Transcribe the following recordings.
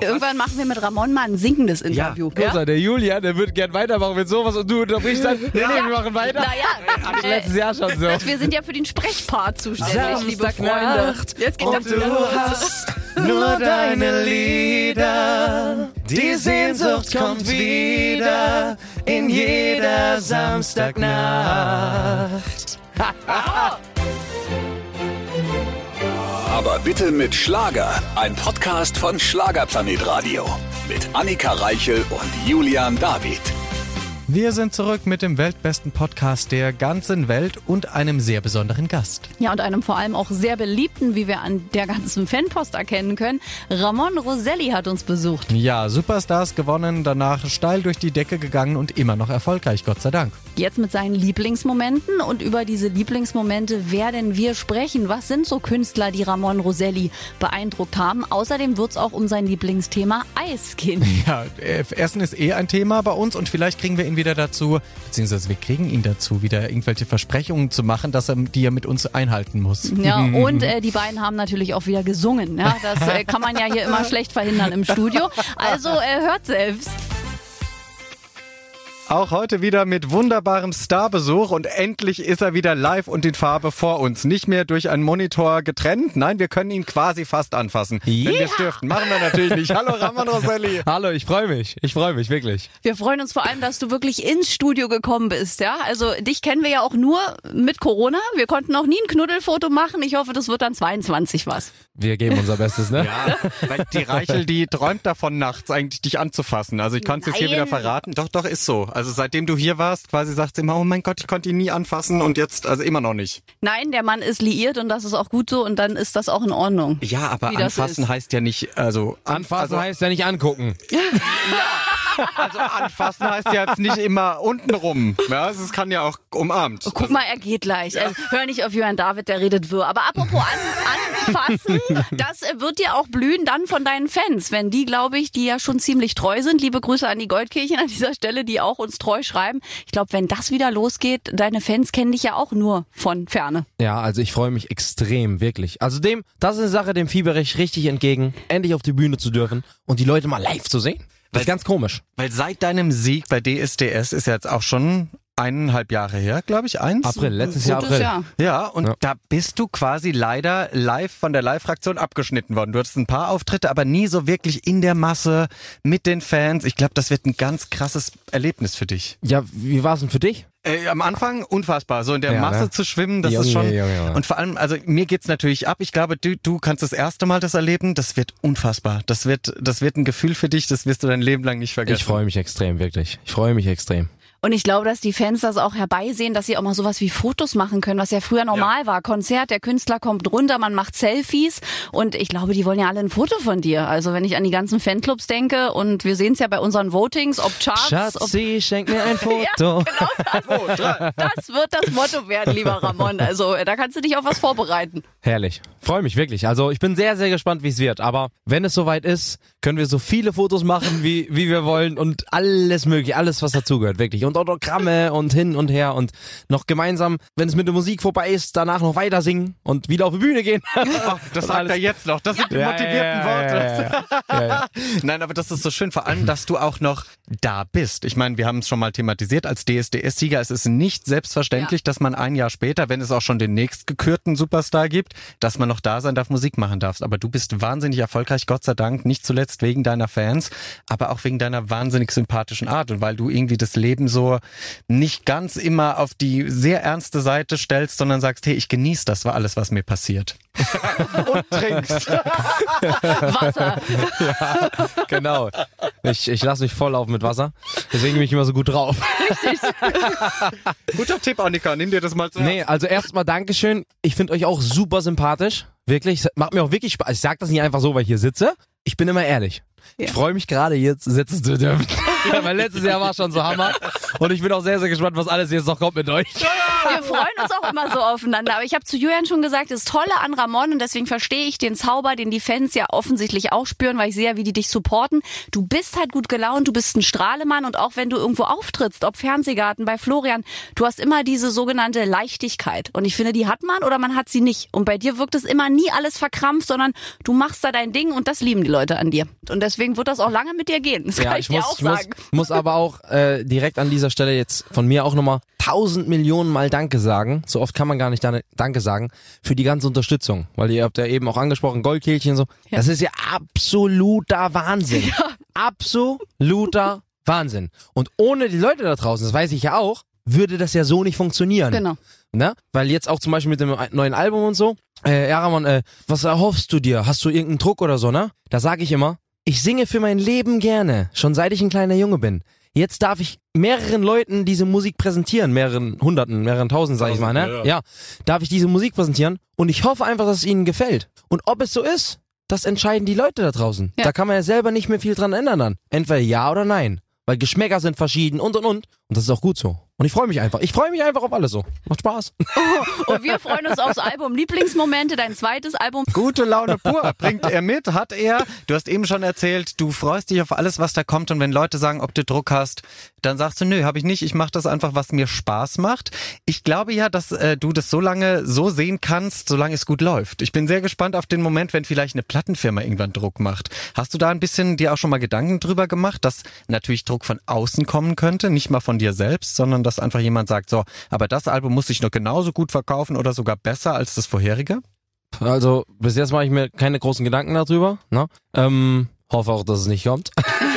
Irgendwann machen wir mit Ramon mal ein singendes Interview. Guck mal, der Julian, der würde gern weitermachen mit sowas und du unterbrichst dann. Nee, nee, wir machen weiter. Naja, Hatte ich letztes Jahr schon so. wir sind ja für den Sprechpart zuständig, liebe Freunde. Jetzt geht das und du los. hast nur deine Lieder. Die Sehnsucht kommt wieder in jeder Samstagnacht. Aber bitte mit Schlager. Ein Podcast von Schlagerplanet Radio. Mit Annika Reichel und Julian David. Wir sind zurück mit dem weltbesten Podcast der ganzen Welt und einem sehr besonderen Gast. Ja, und einem vor allem auch sehr beliebten, wie wir an der ganzen Fanpost erkennen können. Ramon Roselli hat uns besucht. Ja, Superstars gewonnen, danach steil durch die Decke gegangen und immer noch erfolgreich, Gott sei Dank. Jetzt mit seinen Lieblingsmomenten und über diese Lieblingsmomente werden wir sprechen. Was sind so Künstler, die Ramon Roselli beeindruckt haben? Außerdem wird es auch um sein Lieblingsthema Eis gehen. Ja, äh, Essen ist eh ein Thema bei uns und vielleicht kriegen wir ihn wieder dazu, beziehungsweise wir kriegen ihn dazu, wieder irgendwelche Versprechungen zu machen, dass er die er mit uns einhalten muss. Ja, und äh, die beiden haben natürlich auch wieder gesungen. Ja, das äh, kann man ja hier immer schlecht verhindern im Studio. Also äh, hört selbst. Auch heute wieder mit wunderbarem Starbesuch und endlich ist er wieder live und in Farbe vor uns. Nicht mehr durch einen Monitor getrennt. Nein, wir können ihn quasi fast anfassen. Wenn wir dürften. Machen wir natürlich nicht. Hallo Ramon Roselli. Hallo, ich freue mich. Ich freue mich wirklich. Wir freuen uns vor allem, dass du wirklich ins Studio gekommen bist. Ja, also dich kennen wir ja auch nur mit Corona. Wir konnten noch nie ein Knuddelfoto machen. Ich hoffe, das wird dann 22 was. Wir geben unser Bestes, ne? Ja, weil die Reichel, die träumt davon nachts eigentlich dich anzufassen. Also ich kann es jetzt hier wieder verraten. Doch, doch, ist so. Also seitdem du hier warst, quasi sagt sie immer, oh mein Gott, ich konnte ihn nie anfassen und jetzt, also immer noch nicht. Nein, der Mann ist liiert und das ist auch gut so und dann ist das auch in Ordnung. Ja, aber anfassen heißt ja nicht, also Anfassen also, heißt ja nicht angucken. also anfassen heißt ja jetzt nicht immer unten rum. Ja, es kann ja auch umarmt. Guck mal, er geht gleich. Also, hör nicht auf Johann David, der redet wirr. Aber apropos an, anfassen, das wird dir auch blühen dann von deinen Fans. Wenn die, glaube ich, die ja schon ziemlich treu sind. Liebe Grüße an die Goldkirchen an dieser Stelle, die auch uns treu schreiben. Ich glaube, wenn das wieder losgeht, deine Fans kennen dich ja auch nur von Ferne. Ja, also ich freue mich extrem, wirklich. Also dem, das ist eine Sache, dem fiebere ich richtig entgegen, endlich auf die Bühne zu dürfen und die Leute mal live zu sehen. Das ist ganz komisch. Weil seit deinem Sieg bei DSDS ist ja jetzt auch schon eineinhalb Jahre her, glaube ich, eins. April, letztes Jahr April. Jahr. Ja, und Ja. da bist du quasi leider live von der Live-Fraktion abgeschnitten worden. Du hattest ein paar Auftritte, aber nie so wirklich in der Masse mit den Fans. Ich glaube, das wird ein ganz krasses Erlebnis für dich. Ja, wie war es denn für dich? Äh, am Anfang unfassbar, so in der Ja, Masse ne? zu schwimmen, das Junge, ist schon. Junge. Und vor allem, also mir geht's natürlich ab. Ich glaube, du, du kannst das erste Mal das erleben. Das wird unfassbar. Das wird, das wird ein Gefühl für dich, das wirst du dein Leben lang nicht vergessen. Ich freue mich extrem, wirklich. Ich freue mich extrem. Und ich glaube, dass die Fans das auch herbeisehen, dass sie auch mal sowas wie Fotos machen können, was ja früher normal war. Konzert, der Künstler kommt runter, man macht Selfies und ich glaube, die wollen ja alle ein Foto von dir. Also wenn ich an die ganzen Fanclubs denke und wir sehen es ja bei unseren Votings, ob Charts, ob Schatzi, schenk mir ein Foto. das wird das Motto werden, lieber Ramon. Also äh, da kannst du dich auf was vorbereiten. Herrlich. Freue mich wirklich. Also ich bin sehr, sehr gespannt, wie es wird. Aber wenn es soweit ist, können wir so viele Fotos machen, wie, wie wir wollen und alles mögliche, alles, was dazugehört, wirklich. Und Autogramme und hin und her und noch gemeinsam, wenn es mit der Musik vorbei ist, danach noch weiter singen und wieder auf die Bühne gehen. Oh, das sagt er jetzt noch. Das sind die Ja, motivierten ja, Worte. ja, ja, ja. Ja, Nein, aber das ist so schön, vor allem, dass du auch noch da bist. Ich meine, wir haben es schon mal thematisiert als DSDS-Sieger. Es ist nicht selbstverständlich, dass man ein Jahr später, wenn es auch schon den nächstgekürten Superstar gibt, dass man noch da sein darf, Musik machen darf. Aber du bist wahnsinnig erfolgreich, Gott sei Dank, nicht zuletzt wegen deiner Fans, aber auch wegen deiner wahnsinnig sympathischen Art und weil du irgendwie das Leben so nicht ganz immer auf die sehr ernste Seite stellst, sondern sagst, hey, ich genieße das, war alles, was mir passiert. und trinkst. Wasser. Genau. Ich, ich lasse mich voll auf mit Wasser. Deswegen bin ich immer so gut drauf. Guter Tipp, Annika, nimm dir das mal zu Nee, also erstmal Dankeschön. Ich finde euch auch super sympathisch. Wirklich. Es Macht mir auch wirklich Spaß. Ich sag das nicht einfach so, weil ich hier sitze. Ich bin immer ehrlich. Ja. Ich freue mich gerade, hier sitzen zu dürfen. Ja, weil letztes Jahr war schon so Hammer. Und ich bin auch sehr, sehr gespannt, was alles jetzt noch kommt mit euch. Wir freuen uns auch immer so aufeinander. Aber ich habe zu Julian schon gesagt, das Tolle an Ramon und deswegen verstehe ich den Zauber, den die Fans ja offensichtlich auch spüren, weil ich sehe ja, wie die dich supporten. Du bist halt gut gelaunt, du bist ein Strahlemann und auch wenn du irgendwo auftrittst, ob Fernsehgarten, bei Florian, du hast immer diese sogenannte Leichtigkeit. Und ich finde, die hat man oder man hat sie nicht. Und bei dir wirkt es immer nie alles verkrampft, sondern du machst da dein Ding und das lieben die Leute an dir. Und deswegen wird das auch lange mit dir gehen. Das kann ich, dir muss, auch ich sagen. Muss aber auch äh, direkt an dieser Stelle jetzt von mir auch nochmal tausend Millionen Mal Danke sagen. So oft kann man gar nicht Danke sagen für die ganze Unterstützung. Weil ihr habt ja eben auch angesprochen, Goldkehlchen und so. Ja. Das ist ja absoluter Wahnsinn. Absoluter Wahnsinn. Und ohne die Leute da draußen, das weiß ich ja auch, würde das ja so nicht funktionieren. Genau. Ne? Weil jetzt auch zum Beispiel mit dem neuen Album und so, äh, ja Ramon, äh, was erhoffst du dir? Hast du irgendeinen Druck oder so, ne? Da sage ich immer, ich singe für mein Leben gerne, schon seit ich ein kleiner Junge bin. Jetzt darf ich mehreren Leuten diese Musik präsentieren, mehreren Hunderten, mehreren Tausend, sag ich mal, ne? Ja. darf ich diese Musik präsentieren und ich hoffe einfach, dass es ihnen gefällt. Und ob es so ist, das entscheiden die Leute da draußen. Ja. Da kann man ja selber nicht mehr viel dran ändern dann. Entweder ja oder nein. Weil Geschmäcker sind verschieden und und und. Und das ist auch gut so. Und ich freue mich einfach. Ich freue mich einfach auf alles so. Macht Spaß. Und wir freuen uns aufs Album Lieblingsmomente, dein zweites Album. Gute Laune pur bringt er mit, hat er. Du hast eben schon erzählt, du freust dich auf alles, was da kommt und wenn Leute sagen, ob du Druck hast, dann sagst du, nö, habe ich nicht. Ich mache das einfach, was mir Spaß macht. Ich glaube ja, dass äh, du das so lange so sehen kannst, solange es gut läuft. Ich bin sehr gespannt auf den Moment, wenn vielleicht eine Plattenfirma irgendwann Druck macht. Hast du da ein bisschen dir auch schon mal Gedanken drüber gemacht, dass natürlich Druck von außen kommen könnte, nicht mal von dir selbst, sondern dass einfach jemand sagt, so, aber das Album muss sich noch genauso gut verkaufen oder sogar besser als das vorherige? Also bis jetzt mache ich mir keine großen Gedanken darüber. Ne? Ähm, hoffe auch, dass es nicht kommt.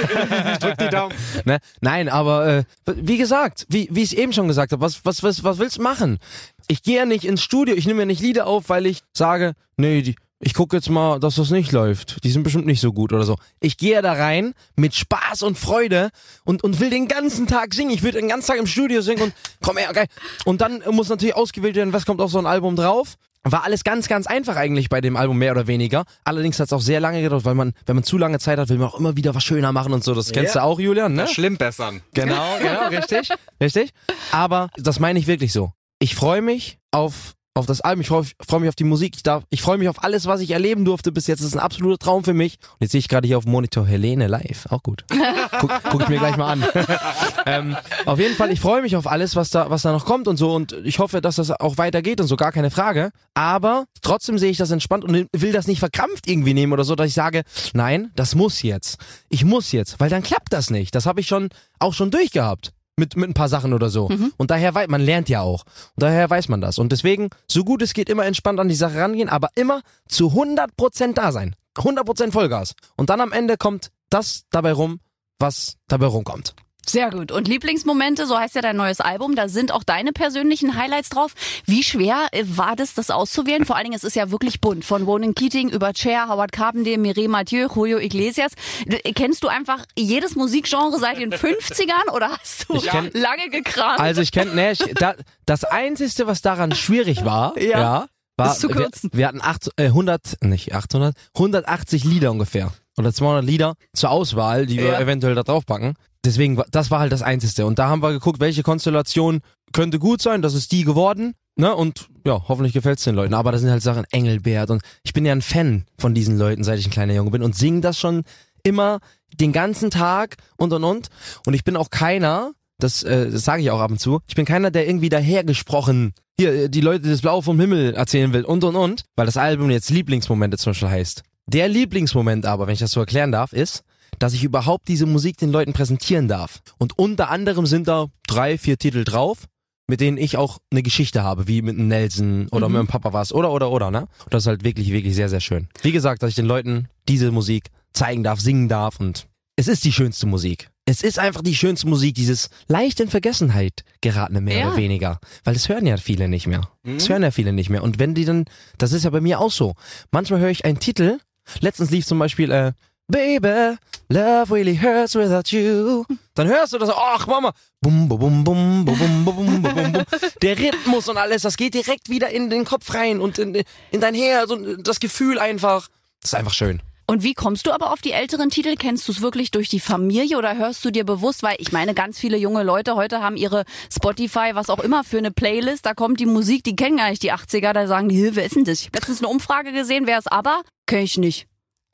Drück die Daumen. ne? Nein, aber äh, wie gesagt, wie, wie ich eben schon gesagt habe, was, was, was, was willst du machen? Ich gehe ja nicht ins Studio, ich nehme ja nicht Lieder auf, weil ich sage, nee, die, ich gucke jetzt mal, dass das nicht läuft. Die sind bestimmt nicht so gut oder so. Ich gehe da rein mit Spaß und Freude und, und will den ganzen Tag singen. Ich will den ganzen Tag im Studio singen und komm her, geil. Und dann muss natürlich ausgewählt werden, was kommt auf so ein Album drauf. War alles ganz, ganz einfach eigentlich bei dem Album, mehr oder weniger. Allerdings hat es auch sehr lange gedauert, weil man, wenn man zu lange Zeit hat, will man auch immer wieder was schöner machen und so. Das kennst Ja. du auch, Julian, ne? Schlimm bessern. Genau, genau, richtig. Richtig. Aber das meine ich wirklich so. Ich freue mich auf, auf das Album, ich freue freu mich auf die Musik, ich, darf, ich freue mich auf alles, was ich erleben durfte bis jetzt. Das ist ein absoluter Traum für mich. Und jetzt sehe ich gerade hier auf dem Monitor Helene live. Auch gut. Guck, guck ich mir gleich mal an. ähm, auf jeden Fall, ich freue mich auf alles, was da, was da noch kommt und so. Und ich hoffe, dass das auch weitergeht und so, gar keine Frage. Aber trotzdem sehe ich das entspannt und will das nicht verkrampft irgendwie nehmen oder so, dass ich sage, nein, das muss jetzt. Ich muss jetzt, weil dann klappt das nicht. Das habe ich schon auch schon durchgehabt. Mit, mit ein paar Sachen oder so. Und daher weiß, man lernt ja auch. Und daher weiß man das. Und deswegen, so gut es geht, immer entspannt an die Sache rangehen, aber immer zu 100% da sein. 100% Vollgas. Und dann am Ende kommt das dabei rum, was dabei rumkommt. Sehr gut. Und Lieblingsmomente, so heißt ja dein neues Album, da sind auch deine persönlichen Highlights drauf. Wie schwer äh, war das, das auszuwählen? Vor allen Dingen, es ist ja wirklich bunt. Von Ronan Keating über Cher, Howard Carpenter, Mireille Mathieu, Julio Iglesias. D- Kennst du einfach jedes Musikgenre seit den 50ern oder hast du kenn- lange gekramt? Also ich kenne, ne, ich, da, das Einzige, was daran schwierig war, Ja. ja, war, Ist zu wir, kürzen. wir hatten acht, äh, 100, nicht 800, 180 Lieder ungefähr. Oder 200 Lieder zur Auswahl, die wir Ja. eventuell da drauf packen. Deswegen, das war halt das Einzige. Und da haben wir geguckt, welche Konstellation könnte gut sein. Das ist die geworden. Ne? Und ja, hoffentlich gefällt's den Leuten. Aber das sind halt Sachen, Engelbert. Und ich bin ja ein Fan von diesen Leuten, seit ich ein kleiner Junge bin. Und singe das schon immer den ganzen Tag und und und. Und ich bin auch keiner, das, äh, das sage ich auch ab und zu, ich bin keiner, der irgendwie dahergesprochen hier äh, die Leute das Blau vom Himmel erzählen will und und und, weil das Album jetzt Lieblingsmomente zum Beispiel heißt. Der Lieblingsmoment aber, wenn ich das so erklären darf, ist, dass ich überhaupt diese Musik den Leuten präsentieren darf. Und unter anderem sind da drei, vier Titel drauf, mit denen ich auch eine Geschichte habe, wie mit einem Nelson oder mit dem Papa was oder oder oder, ne? Und das ist halt wirklich, wirklich sehr, sehr schön. Wie gesagt, dass ich den Leuten diese Musik zeigen darf, singen darf und es ist die schönste Musik. Es ist einfach die schönste Musik, dieses leicht in Vergessenheit geratene mehr Ja. oder weniger. Weil das hören ja viele nicht mehr. Das hören ja viele nicht mehr. Und wenn die dann, das ist ja bei mir auch so. Manchmal höre ich einen Titel, letztens lief zum Beispiel, äh, Baby, love really hurts without you. Dann hörst du das, ach Mama, bum, bum, bum, bum, bum, bum, bum, bum, bum. Der Rhythmus und alles, das geht direkt wieder in den Kopf rein und in, in dein Herz und das Gefühl einfach. Das ist einfach schön. Und wie kommst du aber auf die älteren Titel? Kennst du es wirklich durch die Familie oder hörst du dir bewusst, weil ich meine, ganz viele junge Leute heute haben ihre Spotify, was auch immer für eine Playlist, da kommt die Musik, die kennen gar nicht die 80er, da sagen die, wer ist denn das? Ich habe letztens eine Umfrage gesehen, wer ist aber? Kenn ich nicht.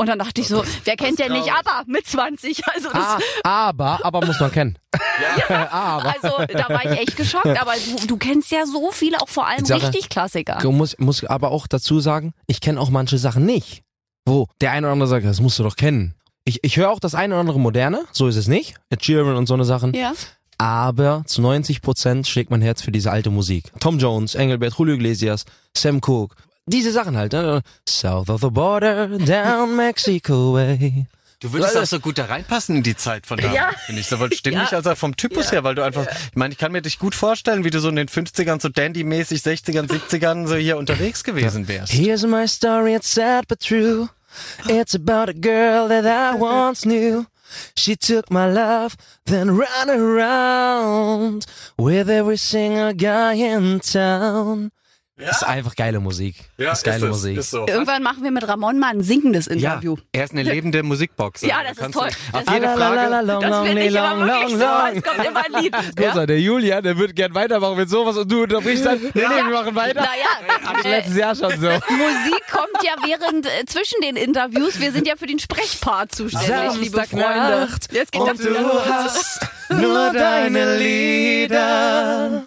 Und dann dachte ich so, wer kennt denn nicht aber mit 20? Also das, Ah, aber, aber muss man kennen. aber. also da war ich echt geschockt, aber du, du kennst ja so viele, auch vor allem sage- richtig Klassiker. Ich muss, muss aber auch dazu sagen, ich kenne auch manche Sachen nicht. Wo der eine oder andere sagt, das musst du doch kennen. Ich, ich höre auch das eine oder andere Moderne, so ist es nicht. Ed Sheeran und so eine Sachen. Ja. Aber zu 90 Prozent schlägt mein Herz für diese alte Musik. Tom Jones, Engelbert, Julio Iglesias, Sam Cooke. Diese Sachen halt. Ne? South of the border, down Mexico way. Du würdest auch so gut da reinpassen in die Zeit von damals, Ja. finde ich. Sowohl stimmlich Ja. als auch vom Typus her, weil du einfach, ich meine, ich kann mir dich gut vorstellen, wie du so in den 50ern, so Dandy-mäßig, 60ern, 70ern so hier unterwegs gewesen wärst. Here's my story, it's sad but true. It's about a girl that I once knew. She took my love, then ran around with every single guy in town. Ist einfach geile Musik. ist geile Musik. so. Irgendwann machen wir mit Ramon mal ein singendes Ja, Interview. er ist eine lebende Musikbox. Ja, Also, das ist toll. Auf Das- jede Frage. long, Das long, finde ich long, wirklich long, so. Es kommt immer ein Lied. Großer, der Julian, der wird gern weitermachen mit sowas und du unterbrichst dann. Nee, nee, wir machen weiter. Naja, Das letztes Jahr schon so. Musik kommt ja während äh, zwischen den Interviews. Wir sind ja für den Sprechpart zuständig, liebe Freunde. Jetzt geht und du los. hast nur deine Lieder.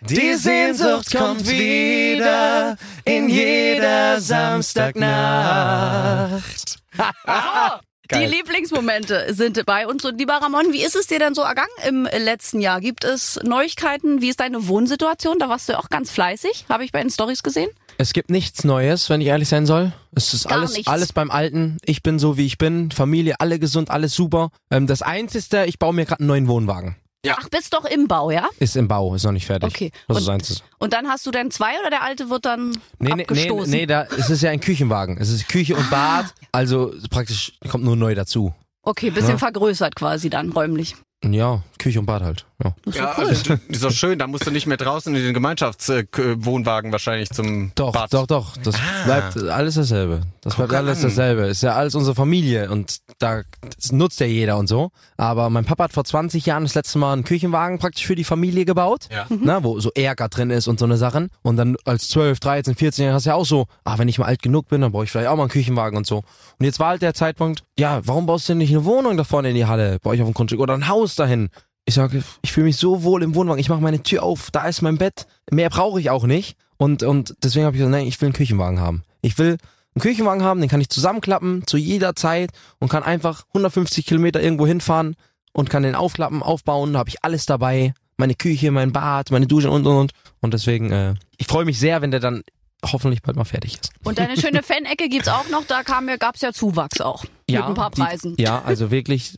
Die Sehnsucht kommt wieder in jeder Samstagnacht. Die Geil. Lieblingsmomente sind bei uns. Und lieber Ramon, wie ist es dir denn so ergangen im letzten Jahr? Gibt es Neuigkeiten? Wie ist deine Wohnsituation? Da warst du ja auch ganz fleißig, habe ich bei den Stories gesehen. Es gibt nichts Neues, wenn ich ehrlich sein soll. Es ist Gar alles, nichts. alles beim Alten. Ich bin so, wie ich bin. Familie, alle gesund, alles super. Ähm, das Einzige, ich baue mir gerade einen neuen Wohnwagen. Ach, bist doch im Bau, ja? Ist im Bau, ist noch nicht fertig. Okay. Das Und- ist. Und dann hast du dann zwei oder der alte wird dann Nee, nee, nee, abgestoßen? nee, da, es ist ja ein Küchenwagen. Es ist Küche und Bad. Also praktisch kommt nur neu dazu. Okay, bisschen Ja. vergrößert quasi dann räumlich. Ja, Küche und Bad halt. Ja. Das ist Ja, cool. also, ist doch schön, da musst du nicht mehr draußen in den Gemeinschaftswohnwagen wahrscheinlich zum Doch, Bad. doch, doch. Das Ah. bleibt alles dasselbe. Das Guck bleibt alles an. dasselbe. Ist ja alles unsere Familie und da das nutzt ja jeder und so. Aber mein Papa hat vor 20 Jahren das letzte Mal einen Küchenwagen praktisch für die Familie gebaut. Ja. Na, wo so Ärger drin ist und so eine Sachen. Und dann als 12, 13, 14 Jahre hast du ja auch so, ah, wenn ich mal alt genug bin, dann brauche ich vielleicht auch mal einen Küchenwagen und so. Und jetzt war halt der Zeitpunkt, ja, warum baust du denn nicht eine Wohnung da vorne in die Halle bei euch auf dem Grundstück oder ein Haus dahin? Ich sage, ich fühle mich so wohl im Wohnwagen. Ich mache meine Tür auf, da ist mein Bett. Mehr brauche ich auch nicht. Und, und deswegen habe ich gesagt, nein, ich will einen Küchenwagen haben. Ich will einen Küchenwagen haben, den kann ich zusammenklappen zu jeder Zeit und kann einfach 150 Kilometer irgendwo hinfahren und kann den aufklappen, aufbauen. Da habe ich alles dabei. Meine Küche, mein Bad, meine Dusche und und und. Und deswegen, äh, ich freue mich sehr, wenn der dann hoffentlich bald mal fertig ist. Und deine schöne Fan-Ecke gibt's auch noch, da kam ja, gab's ja Zuwachs auch. mit ein paar die- Preisen. ja, also wirklich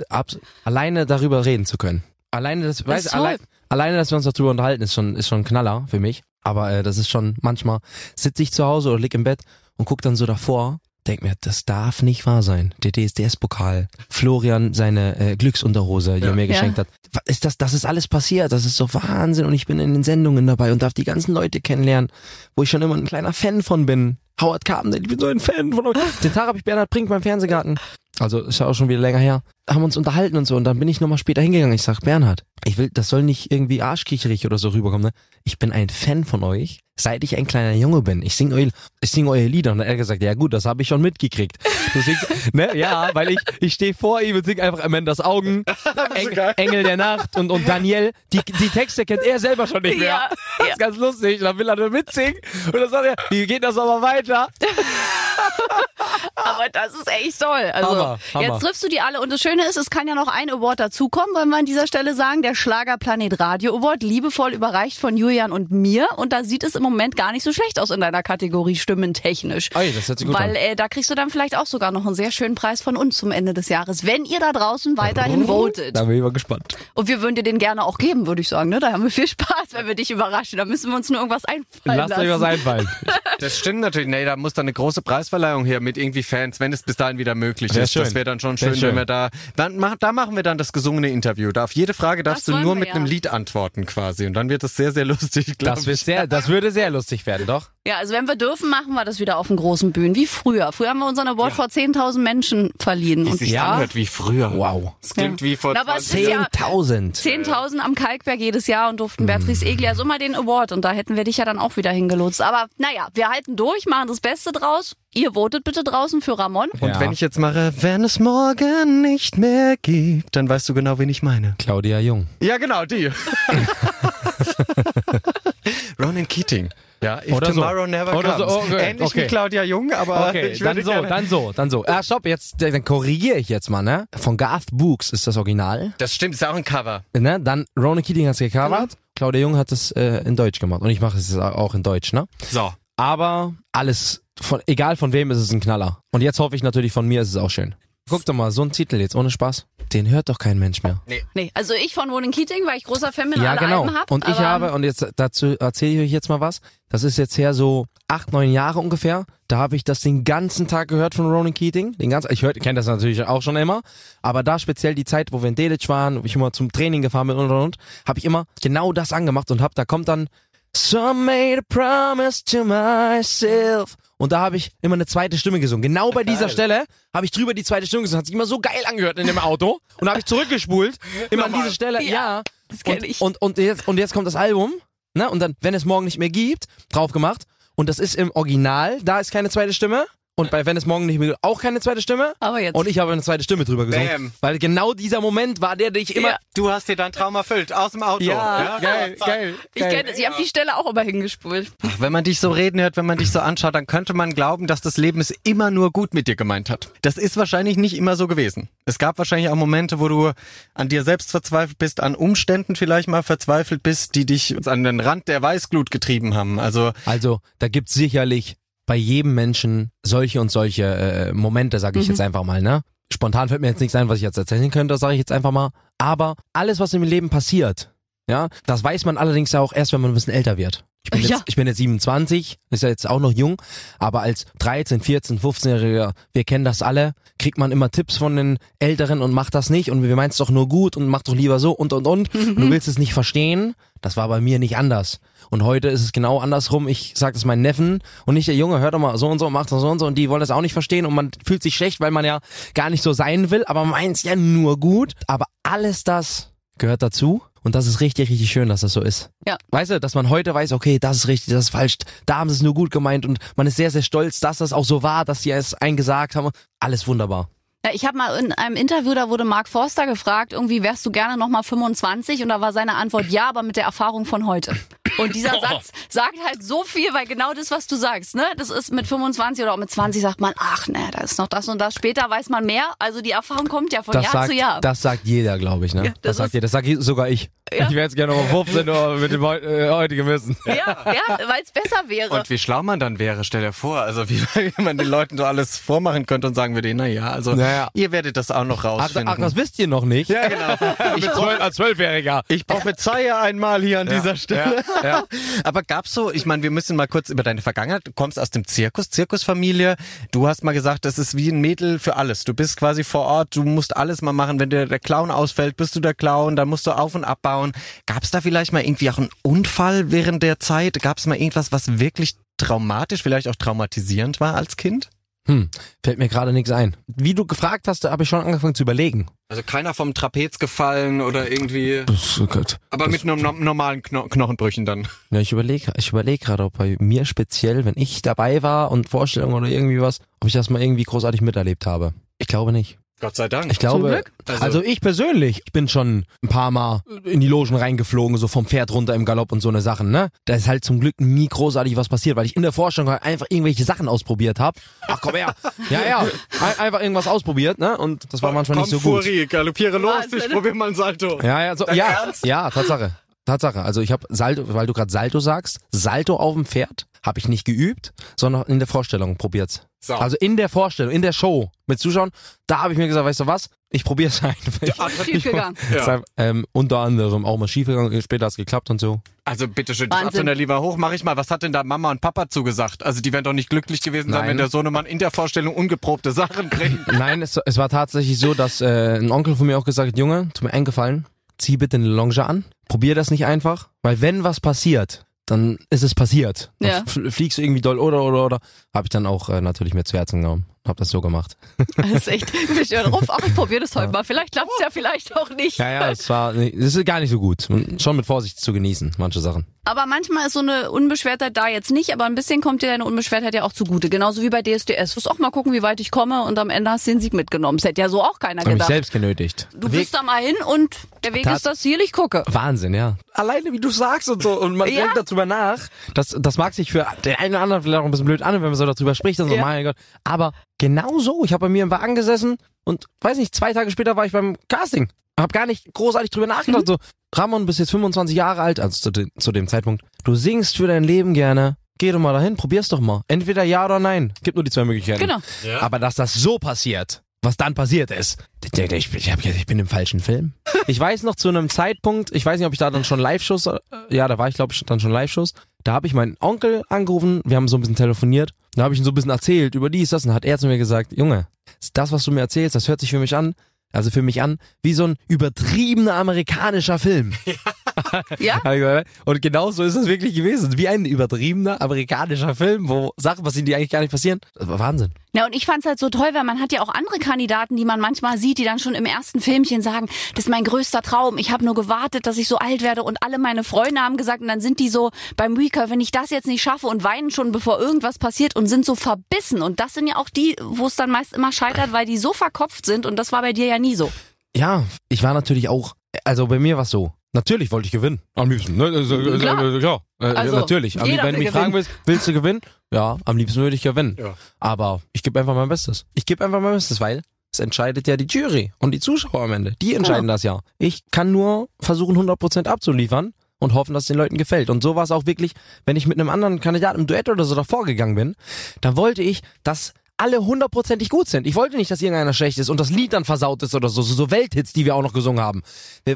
alleine darüber reden zu können. Alleine das, weißt, ist toll. allein, alleine, dass wir uns darüber unterhalten, ist schon, ist schon ein Knaller für mich. Aber äh, das ist schon manchmal sitze ich zu Hause oder lieg im Bett und guck dann so davor, denk mir, das darf nicht wahr sein. Der DSDS-Pokal, Florian seine äh, Glücksunterhose, die Ja. er mir Ja. geschenkt hat. Was Ist das, das ist alles passiert. Das ist so Wahnsinn und ich bin in den Sendungen dabei und darf die ganzen Leute kennenlernen, wo ich schon immer ein kleiner Fan von bin. Howard Carpenter, ich bin so ein Fan von euch. Den Tag habe ich Bernhard Brink beim Fernsehgarten. Also ist ja auch schon wieder länger her. Haben uns unterhalten und so und dann bin ich nochmal später hingegangen. Ich sag, Bernhard, ich will, das soll nicht irgendwie arschkicherig oder so rüberkommen. Ne? Ich bin ein Fan von euch, seit ich ein kleiner Junge bin. Ich singe eu, ich sing eure Lieder. Und dann hat er gesagt, ja gut, das habe ich schon mitgekriegt. Du singst, ne? Ja, weil ich, ich stehe vor ihm und sing einfach Amandas Augen, Eng, Engel der Nacht und, und Daniel. Die, die Texte kennt er selber schon nicht mehr. Ja, Das ist ganz lustig. Und dann will er nur mitsingen. Und dann sagt er, wie geht das aber weiter? Aber das ist echt toll. Also Hammer, Hammer. jetzt triffst du die alle und das Schöne ist, es kann ja noch ein Award dazukommen, wollen wir an dieser Stelle sagen, der Schlagerplanet Radio Award, liebevoll überreicht von Julian und mir und da sieht es im Moment gar nicht so schlecht aus in deiner Kategorie stimmentechnisch. Ey, das hört sich gut Weil an. äh, da kriegst du dann vielleicht auch sogar noch einen sehr schönen Preis von uns zumEnde des Jahres, wenn ihr da draußen weiterhin votet. Da bin ich mal gespannt. Und wir würden dir den gerne auch geben, würde ich sagen. Ne? Da haben wir viel Spaß, wenn wir dich überraschen. Da müssen wir uns nur irgendwas einfallen Lasst lassen. euch was einfallen. Das stimmt natürlich. Nee, da muss dann eine große Preisverleihung her mit irgendwie Fans, wenn es bis dahin wieder möglich Wär ist. schön. Das wäre dann schon schön, schön. wenn wir da, dann mach, da machen wir dann das gesungene Interview. Da auf jede Frage darfst du wollen nur mit einem ja. Lied antworten quasi. Und dann wird es sehr, sehr lustig, glaube Das, ich. wird sehr, das würde sehr lustig werden, doch. Ja, also wenn wir dürfen, machen wir das wieder auf den großen Bühnen, wie früher. Früher haben wir unseren Award vor 10.000 Menschen verliehen. Wie Und sich Ja. anhört wie früher. Wow. Es klingt wie vor Na, aber es 20 ist ja- 10.000. 10.000 am Kalkberg jedes Jahr und durften Beatrice Egli also immer den Award und da hätten wir dich ja dann auch wieder hingelotst. Aber naja, wir halten durch, machen das Beste draus. Ihr votet bitte draußen für Ramon. Und Ja. wenn ich jetzt mache, wenn es morgen nicht mehr gibt, dann weißt du genau, wen ich meine. Claudia Jung. Ja, genau, die. Ronan Keating. Ja, if Oder so. tomorrow never Oder so, comes. okay, Ähnlich okay. wie Claudia Jung, aber Okay, ich würde dann so, dann so, dann so. Ah, stopp, jetzt, dann korrigiere ich jetzt mal, ne? Von Garth Brooks ist das Original. Das stimmt, ist auch ein Cover. Ne? Dann Ronan Keating hat's gecovert. Claudia Jung hat es äh, in Deutsch gemacht. Und ich mache es auch in Deutsch, ne? So. Aber alles, von, egal von wem ist es ein Knaller. Und jetzt hoffe ich natürlich, von mir ist es auch schön. Guck doch mal, so ein Titel jetzt, ohne Spaß. Den hört doch kein Mensch mehr. Nee, also ich von Ronan Keating, weil ich großer Fan bin, Ja, alle genau. Alben hab. Und ich habe, und jetzt dazu erzähle ich euch jetzt mal was. Das ist jetzt her so acht, neun Jahre ungefähr. Da habe ich das den ganzen Tag gehört von Ronan Keating. Den ganzen, ich kenne das natürlich auch schon immer. Aber da speziell die Zeit, wo wir in Delitzsch waren, wo ich immer zum Training gefahren bin und und und, habe ich immer genau das angemacht und hab, da kommt dann So I made a promise to myself. Und da habe ich immer eine zweite Stimme gesungen. Genau bei dieser Stelle habe ich drüber die zweite Stimme gesungen. Hat sich immer so geil angehört in dem Auto. Und da habe ich zurückgespult. Immer an diese Stelle. Ja, Ja. das kenn und, ich. Und, und, jetzt, und jetzt kommt das Album. Ne? Und dann, wenn es morgen nicht mehr gibt, drauf gemacht. Und das ist im Original. Da ist keine zweite Stimme. Und bei Wenn es morgen nicht mehr gibt, auch keine zweite Stimme. Aber jetzt. Und ich habe eine zweite Stimme drüber gesungen. Bam. Weil genau dieser Moment war der, der ich immer. Ja. Du hast dir dein Traum erfüllt, aus dem Auto. geil, geil. ich kenne ich habe die Stelle auch immer hingespult. Ach, wenn man dich so reden hört, wenn man dich so anschaut, dann könnte man glauben, dass das Leben es immer nur gut mit dir gemeint hat. Das ist wahrscheinlich nicht immer so gewesen. Es gab wahrscheinlich auch Momente, wo du an dir selbst verzweifelt bist, an Umständen vielleicht mal verzweifelt bist, die dich an den Rand der Weißglut getrieben haben. Also Also, da gibt's sicherlich bei jedem Menschen solche und solche äh, Momente, sage ich jetzt einfach mal, ne? Spontan fällt mir jetzt nichts ein, was ich jetzt erzählen könnte, sage ich jetzt einfach mal. Aber alles, was im Leben passiert, ja, das weiß man allerdings ja auch erst, wenn man ein bisschen älter wird. Ich bin, Ja. jetzt, ich bin jetzt 27, ist ja jetzt auch noch jung, aber als 13, 14, 15-Jähriger, wir kennen das alle, kriegt man immer Tipps von den Älteren und macht das nicht und wir meinen es doch nur gut und macht doch lieber so und und und. und du willst es nicht verstehen. Das war bei mir nicht anders. Und heute ist es genau andersrum. Ich sage das meinen Neffen und nicht der Junge, hört doch mal so und so, macht das so und so und die wollen das auch nicht verstehen und man fühlt sich schlecht, weil man ja gar nicht so sein will, aber meint's ja nur gut. Aber alles das gehört dazu. Und das ist richtig, richtig schön, dass das so ist. Ja. Weißt du, dass man heute weiß, okay, das ist richtig, das ist falsch, da haben sie es nur gut gemeint und man ist sehr, sehr stolz, dass das auch so war, dass sie es eingesagt haben. Alles wunderbar. Ja, ich habe mal in einem Interview, da wurde Mark Forster gefragt, irgendwie wärst du gerne nochmal 25 und da war seine Antwort ja, aber mit der Erfahrung von heute. Und dieser Satz sagt halt so viel, weil genau das, was du sagst, ne, das ist mit 25 oder auch mit 20 sagt man, ach ne, da ist noch das und das. Später weiß man mehr. Also die Erfahrung kommt ja von Das Jahr sagt, zu Jahr. das sagt jeder, glaube ich. Ne? Ja, das, das sagt jeder. Das sag ich, sogar ich. Ja. Ich wäre jetzt gerne noch 15 Uhr mit dem äh, heutigen Wissen. ja, ja, weil es besser wäre. Und wie schlau man dann wäre, stell dir vor. Also wie, wie man den Leuten so alles vormachen könnte und sagen würde, na ja, also Naja. ihr werdet das auch noch Ach, rausfinden. ach, das wisst ihr noch nicht? ja, genau. Ich, als Zwölfjähriger. ich prophezeie einmal hier an dieser Stelle. Ja, ja. Aber gab's so, ich meine, wir müssen mal kurz über deine Vergangenheit, du kommst aus dem Zirkus, Zirkusfamilie. Du hast mal gesagt, das ist wie ein Mädel für alles. Du bist quasi vor Ort, du musst alles mal machen. Wenn dir der Clown ausfällt, bist du der Clown, dann musst du auf und abbauen. Gab's da vielleicht mal irgendwie auch einen Unfall während der Zeit? Gab's mal irgendwas, was wirklich traumatisch, vielleicht auch traumatisierend war als Kind? Hm, fällt mir gerade nichts ein. Wie du gefragt hast, habe ich schon angefangen zu überlegen. Also keiner vom Trapez gefallen oder irgendwie, Das, oh Gott. aber mit no no normalen Kno Knochenbrüchen dann. Ja, ich überlege ich überleg gerade, ob bei mir speziell, wenn ich dabei war und Vorstellungen oder irgendwie was, ob ich das mal irgendwie großartig miterlebt habe. Ich glaube nicht. Gott sei Dank. Ich glaube, Glück. also, Also- ich persönlich, ich bin schon ein paar Mal in die Logen reingeflogen, so vom Pferd runter im Galopp und so eine Sachen, ne? Da ist halt zum Glück nie großartig was passiert, weil ich in der Forschung halt einfach irgendwelche Sachen ausprobiert habe. Ach komm her. ja, ja. Ein, einfach irgendwas ausprobiert, ne? Und das war manchmal nicht so gut. Furi, galoppiere los, ich probier mal ein Salto. Ja, ja, so, Dein ja, Ernst? ja, Tatsache. Tatsache. Also ich habe Salto, weil du gerade Salto sagst, Salto auf dem Pferd habe ich nicht geübt, sondern in der Vorstellung probiert's. So. Also in der Vorstellung, in der Show mit Zuschauern, da habe ich mir gesagt, weißt du was? Ich probier's einfach. Schief gegangen. Ja. Ähm, unter anderem auch mal schiefgegangen, später hat's geklappt und so. Also bitteschön, das. Absender lieber hoch, mach ich mal. Was hat denn da Mama und Papa zugesagt? Also die wären doch nicht glücklich gewesen sein, Nein. wenn der Sohnemann in der Vorstellung ungeprobte Sachen bringt. Nein, es, es war tatsächlich so, dass äh, ein Onkel von mir auch gesagt hat, Junge, tu mir eingefallen, zieh bitte eine Longe an, probier das nicht einfach, weil wenn was passiert, dann ist es passiert. Dann Ja. fliegst du irgendwie doll oder oder oder. Habe ich dann auch äh, natürlich mir zu Herzen genommen. Hab das so gemacht. Das ist echt, ja drauf, ach, ich probiere das heute mal. Vielleicht klappt's ja, vielleicht auch nicht. Ja, ja, es war, es ist gar nicht so gut. Schon mit Vorsicht zu genießen, manche Sachen. Aber manchmal ist so eine Unbeschwertheit da jetzt nicht, aber ein bisschen kommt dir deine Unbeschwertheit ja auch zugute. Genauso wie bei DSDS. Du musst auch mal gucken, wie weit ich komme und am Ende hast du den Sieg mitgenommen. Das hätte ja so auch keiner Hab mich gedacht. selbst genötigt. Du bist da mal hin und der Weg Tat- ist das Ziel, ich gucke. Wahnsinn, ja. Alleine wie du sagst und so und man Ja. denkt darüber nach. Das, das mag sich für den einen oder anderen vielleicht auch ein bisschen blöd an, wenn man so darüber spricht und so, Ja. mein Gott. Aber genau so. Ich habe bei mir im Wagen gesessen und weiß nicht, zwei Tage später war ich beim Casting. Hab gar nicht großartig drüber nachgedacht. So, Ramon, bist jetzt 25 Jahre alt, also zu, de zu dem Zeitpunkt. Du singst für dein Leben gerne. Geh doch mal dahin, probier's doch mal. Entweder ja oder nein. Gibt nur die zwei Möglichkeiten. Genau. Aber dass das so passiert, was dann passiert ist, ich, ich, ich, bin im falschen Film. Ich weiß noch zu einem Zeitpunkt, ich weiß nicht, ob ich da dann schon Live-Shows, äh, ja, da war ich glaube ich dann schon Live-Shows, da habe ich meinen Onkel angerufen, wir haben so ein bisschen telefoniert, da habe ich ihm so ein bisschen erzählt über dies, das und hat er zu mir gesagt, Junge, das, was du mir erzählst, das hört sich für mich an, also für mich an, wie so ein übertriebener amerikanischer Film. Ja? Gesagt, Und genau so ist es wirklich gewesen. Wie ein übertriebener amerikanischer Film, wo Sachen passieren, die eigentlich gar nicht passieren. Das war Wahnsinn. Ja, und ich fand's halt so toll, weil man hat ja auch andere Kandidaten, die man manchmal sieht, die dann schon im ersten Filmchen sagen, das ist mein größter Traum, ich habe nur gewartet, dass ich so alt werde und alle meine Freunde haben gesagt und dann sind die so beim Recall, wenn ich das jetzt nicht schaffe und weinen schon, bevor irgendwas passiert und sind so verbissen und das sind ja auch die, wo es dann meist immer scheitert, weil die so verkopft sind und das war bei dir ja nie so. Ja, ich war natürlich auch, also bei mir war es so. Natürlich wollte ich gewinnen. Am liebsten. Ne? Also, also, Klar. äh, ja, äh, Also, natürlich. Jeder wenn du mich fragen gewinnen. willst, willst du gewinnen? Ja, am liebsten würde ich gewinnen. Ja. Aber ich gebe einfach mein Bestes. Ich gebe einfach mein Bestes, weil es entscheidet ja die Jury und die Zuschauer am Ende. Die entscheiden das ja. Ich kann nur versuchen, 100% abzuliefern und hoffen, dass es den Leuten gefällt. Und so war es auch wirklich, wenn ich mit einem anderen Kandidaten im Duett oder so davor gegangen bin, dann wollte ich, dass alle hundertprozentig gut sind. Ich wollte nicht, dass irgendeiner schlecht ist und das Lied dann versaut ist oder so, so Welthits, die wir auch noch gesungen haben.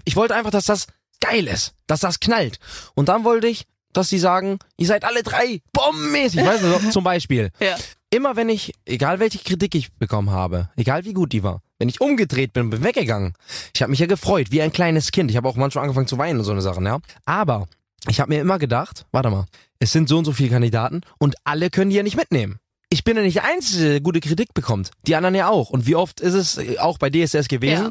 Ich wollte einfach, dass das geil ist, dass das knallt. Und dann wollte ich, dass sie sagen, ihr seid alle drei bombenmäßig, weißt du, zum Beispiel. Ja. Immer wenn ich, egal welche Kritik ich bekommen habe, egal wie gut die war, wenn ich umgedreht bin und bin weggegangen, ich habe mich ja gefreut, wie ein kleines Kind. Ich habe auch manchmal angefangen zu weinen und so eine Sachen, ja. Aber ich habe mir immer gedacht, warte mal, es sind so und so viele Kandidaten und alle können die ja nicht mitnehmen. Ich bin ja nicht der Einzige, der gute Kritik bekommt. Die anderen ja auch. Und wie oft ist es auch bei DSS gewesen?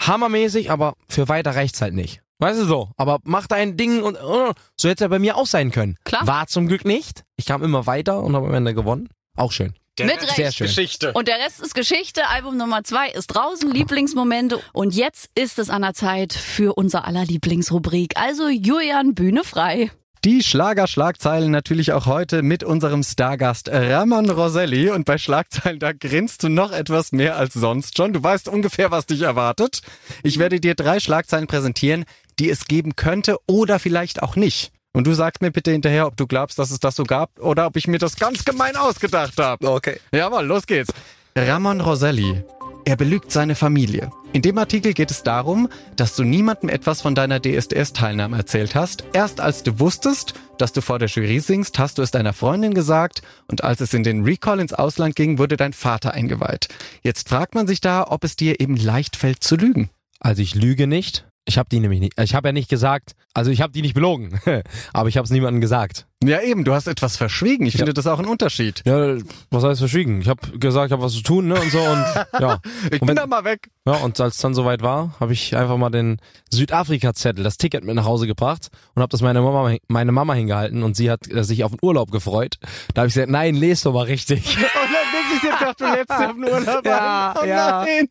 Hammermäßig, aber für weiter reicht's halt nicht. Weißt du so? Aber mach dein Ding und so hätte es ja bei mir auch sein können. Klar. War zum Glück nicht. Ich kam immer weiter und habe am Ende gewonnen. Auch schön. Der Mit Rest Sehr ist schön. Geschichte. Und der Rest ist Geschichte. Album Nummer zwei ist draußen, Lieblingsmomente. Und jetzt ist es an der Zeit für unser aller Lieblingsrubrik. Also Julian, Bühne frei. Die Schlager-Schlagzeilen natürlich auch heute mit unserem Stargast Raman Roselli. Und bei Schlagzeilen, da grinst du noch etwas mehr als sonst schon. Du weißt ungefähr, was dich erwartet. Ich werde dir drei Schlagzeilen präsentieren, die es geben könnte oder vielleicht auch nicht. Und du sagst mir bitte hinterher, ob du glaubst, dass es das so gab oder ob ich mir das ganz gemein ausgedacht habe. Okay. Jawohl, los geht's. Ramon Roselli. Er belügt seine Familie. In dem Artikel geht es darum, dass du niemandem etwas von deiner DSDS-Teilnahme erzählt hast. Erst als du wusstest, dass du vor der Jury singst, hast du es deiner Freundin gesagt und als es in den Recall ins Ausland ging, wurde dein Vater eingeweiht. Jetzt fragt man sich da, ob es dir eben leicht fällt zu lügen. Also ich lüge nicht. Ich habe die nämlich nicht. Ich habe ja nicht gesagt. Also ich habe die nicht belogen. Aber ich habe es niemandem gesagt. Ja eben, du hast etwas verschwiegen. Ich finde das auch ein Unterschied. Ja, was heißt verschwiegen? Ich habe gesagt, ich habe was zu tun, ne und so und ja. Ich Und bin da mal weg. Ja, und als dann soweit war, habe ich einfach mal den Südafrika-Zettel, das Ticket mit nach Hause gebracht und habe das meine Mama, meine Mama hingehalten und sie hat äh, sich auf den Urlaub gefreut. Da habe ich gesagt, nein, lest doch mal richtig. Und dann wirklich jetzt gedacht, du lebst ja auf dem Urlaub. Ja, oh ja. Nein.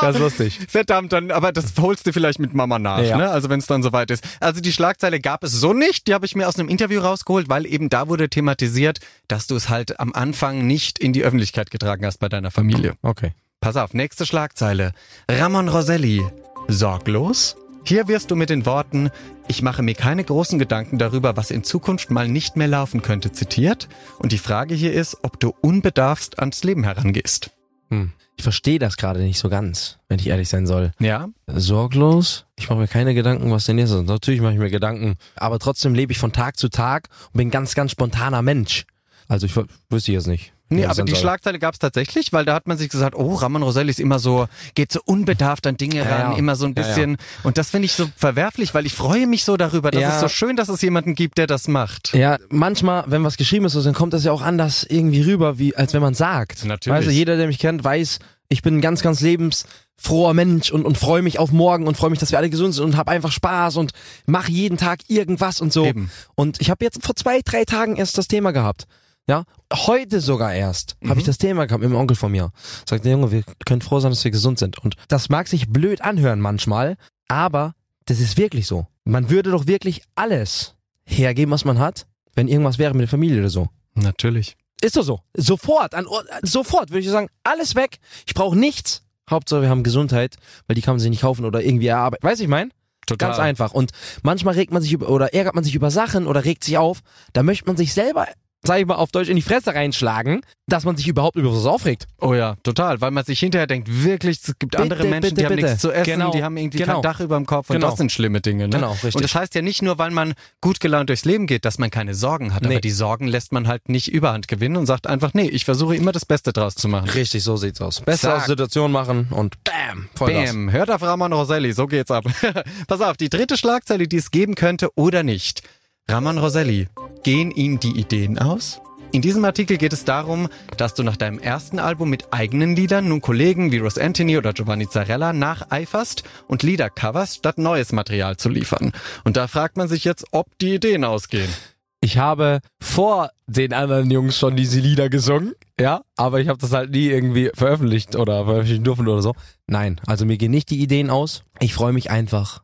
Ganz lustig. Verdammt, dann, aber das holst du vielleicht mit Mama nach, Ja. ne? Also wenn es dann soweit ist. Also die Schlagzeile gab es so nicht, die habe ich mir aus einem Interview rausgeholt, weil eben da wurde thematisiert, dass du es halt am Anfang nicht in die Öffentlichkeit getragen hast bei deiner Familie. Okay. Pass auf, nächste Schlagzeile. Ramon Roselli. Sorglos? Hier wirst du mit den Worten, ich mache mir keine großen Gedanken darüber, was in Zukunft mal nicht mehr laufen könnte, zitiert. Und die Frage hier ist, ob du unbedarfst ans Leben herangehst. Hm. Ich verstehe das gerade nicht so ganz, wenn ich ehrlich sein soll. Ja? Sorglos. Ich mache mir keine Gedanken, was denn jetzt ist. Natürlich mache ich mir Gedanken, aber trotzdem lebe ich von Tag zu Tag und bin ganz, ganz spontaner Mensch. Also ich wüsste ich jetzt nicht. Nee, Ja, aber die. Schlagzeile gab's tatsächlich, weil da hat man sich gesagt, oh, Ramon Roselli ist immer so, geht so unbedarft an Dinge Ja, ran, ja. immer so ein bisschen. Und das finde ich so verwerflich, weil ich freue mich so darüber. Das ist so schön, dass es jemanden gibt, der das macht. Ja, manchmal, wenn was geschrieben ist, dann kommt das ja auch anders irgendwie rüber, wie als wenn man sagt. Natürlich. Du, jeder, der mich kennt, weiß, ich bin ein ganz, ganz lebensfroher Mensch und, und freue mich auf morgen und freue mich, dass wir alle gesund sind und habe einfach Spaß und mache jeden Tag irgendwas und so. Eben. Und ich habe jetzt vor zwei, drei Tagen erst das Thema gehabt. Ja, heute sogar erst habe ich das Thema gehabt mit dem Onkel von mir. Sagt der Junge, wir können froh sein, dass wir gesund sind. Und das mag sich blöd anhören manchmal, aber das ist wirklich so. Man würde doch wirklich alles hergeben, was man hat, wenn irgendwas wäre mit der Familie oder so. Natürlich. Ist doch so. Sofort, an, sofort würde ich sagen, alles weg. Ich brauche nichts. Hauptsache wir haben Gesundheit, weil die kann man sich nicht kaufen oder irgendwie erarbeiten. Weiß ich mein? Total. Ganz einfach. Und manchmal regt man sich über oder ärgert man sich über Sachen oder regt sich auf. Da möchte man sich selber, sag ich mal, auf Deutsch in die Fresse reinschlagen, dass man sich überhaupt über was aufregt. Oh ja, total, weil man sich hinterher denkt, wirklich, es gibt Bitte, andere Menschen, die bitte, haben bitte. nichts zu essen, Genau, die haben irgendwie genau. kein Dach über dem Kopf und Genau. das sind schlimme Dinge. Ne? Genau, richtig. Und das heißt ja nicht nur, weil man gut gelaunt durchs Leben geht, dass man keine Sorgen hat, Nee. aber die Sorgen lässt man halt nicht überhand gewinnen und sagt einfach, nee, ich versuche immer das Beste draus zu machen. Richtig, so sieht's aus. Beste Zack. aus der Situation machen und bam, Vollgas. Bam, hört auf Ramon Roselli, so geht's ab. Pass auf, die dritte Schlagzeile, die es geben könnte oder nicht. Ramon Roselli, gehen ihm die Ideen aus? In diesem Artikel geht es darum, dass du nach deinem ersten Album mit eigenen Liedern nun Kollegen wie Ross Anthony oder Giovanni Zarella nacheiferst und Lieder coverst, statt neues Material zu liefern. Und da fragt man sich jetzt, ob die Ideen ausgehen. Ich habe vor den anderen Jungs schon diese Lieder gesungen, ja, aber ich habe das halt nie irgendwie veröffentlicht oder veröffentlichen dürfen oder so. Nein, also mir gehen nicht die Ideen aus. Ich freue mich einfach,